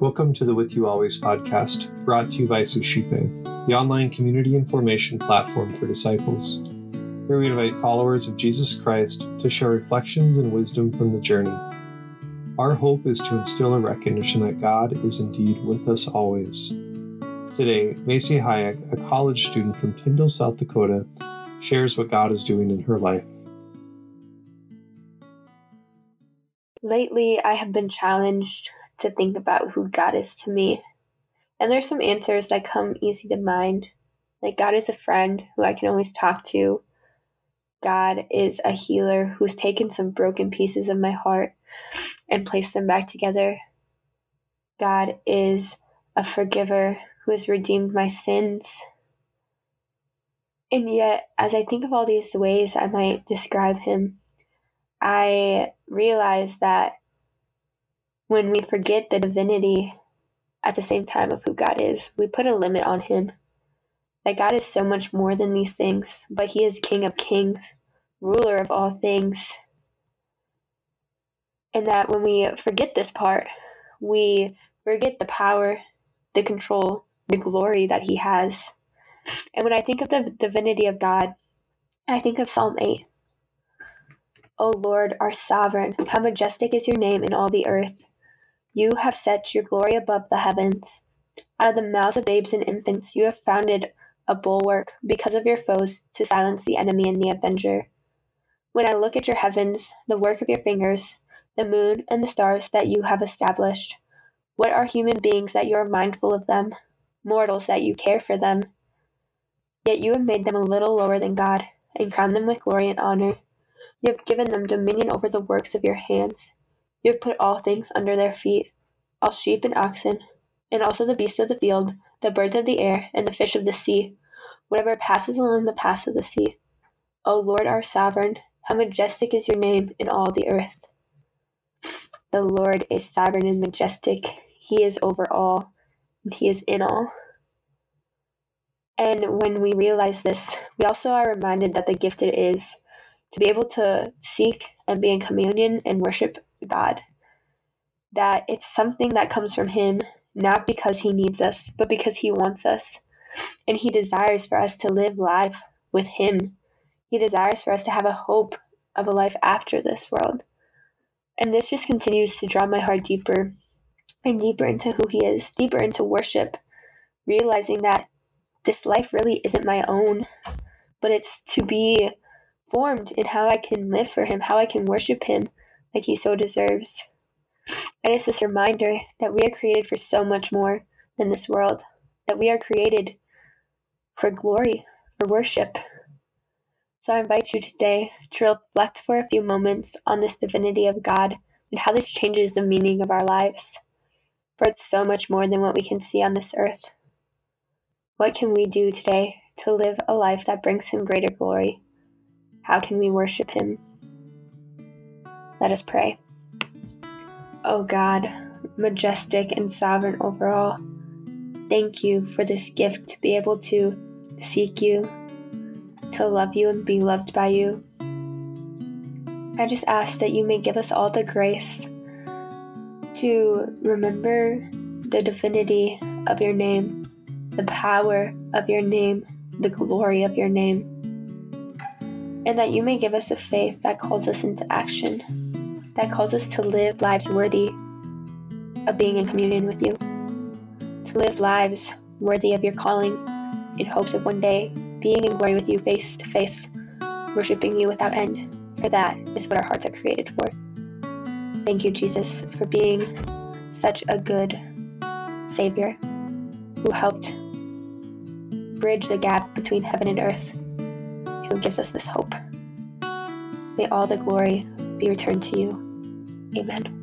Welcome to the With You Always podcast, brought to you by Suscipe, the online community and formation platform for disciples. Here we invite followers of Jesus Christ to share reflections and wisdom from the journey. Our hope is to instill a recognition that God is indeed with us always. Today, Macy Hayek, a college student from Tyndall, South Dakota, shares what God is doing in her life. Lately, I have been challenged to think about who God is to me. And there's some answers that come easy to mind. Like God is a friend who I can always talk to. God is a healer who's taken some broken pieces of my heart and placed them back together. God is a forgiver who has redeemed my sins. And yet, as I think of all these ways I might describe him, I realize that when we forget the divinity at the same time of who God is, we put a limit on Him. That God is so much more than these things, but He is King of kings, ruler of all things. And that when we forget this part, we forget the power, the control, the glory that He has. And when I think of the divinity of God, I think of Psalm 8. O Lord, our sovereign, how majestic is your name in all the earth. You have set your glory above the heavens. Out of the mouths of babes and infants, you have founded a bulwark because of your foes to silence the enemy and the avenger. When I look at your heavens, the work of your fingers, the moon and the stars that you have established, what are human beings that you are mindful of them, mortals that you care for them? Yet you have made them a little lower than God, and crowned them with glory and honor. You have given them dominion over the works of your hands. You have put all things under their feet, all sheep and oxen, and also the beasts of the field, the birds of the air, and the fish of the sea, whatever passes along the paths of the sea. O Lord our sovereign, how majestic is your name in all the earth. The Lord is sovereign and majestic. He is over all, and He is in all. And when we realize this, we also are reminded that the gifted is to be able to seek and be in communion and worship God. That it's something that comes from Him, not because He needs us, but because He wants us. And He desires for us to live life with Him. He desires for us to have a hope of a life after this world. And this just continues to draw my heart deeper and deeper into who He is, deeper into worship, realizing that this life really isn't my own, but it's to be formed in how I can live for Him, how I can worship Him, like he so deserves. And it's this reminder that we are created for so much more than this world, that we are created for glory, for worship. So I invite you today to reflect for a few moments on this divinity of God and how this changes the meaning of our lives. For it's so much more than what we can see on this earth. What can we do today to live a life that brings Him greater glory? How can we worship Him? Let us pray. O oh God, majestic and sovereign over all, thank you for this gift to be able to seek you, to love you and be loved by you. I just ask that you may give us all the grace to remember the divinity of your name, the power of your name, the glory of your name, and that you may give us a faith that calls us into action that calls us to live lives worthy of being in communion with you, to live lives worthy of your calling in hopes of one day being in glory with you face to face, worshiping you without end. For that is what our hearts are created for. Thank you, Jesus, for being such a good Savior who helped bridge the gap between heaven and earth, who gives us this hope. May all the glory be returned to you. Amen.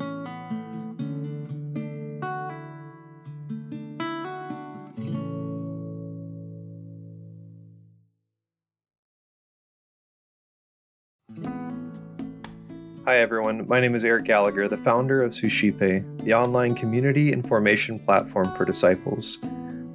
Hi, everyone. My name is Eric Gallagher, the founder of Suscipe, the online community information platform for disciples.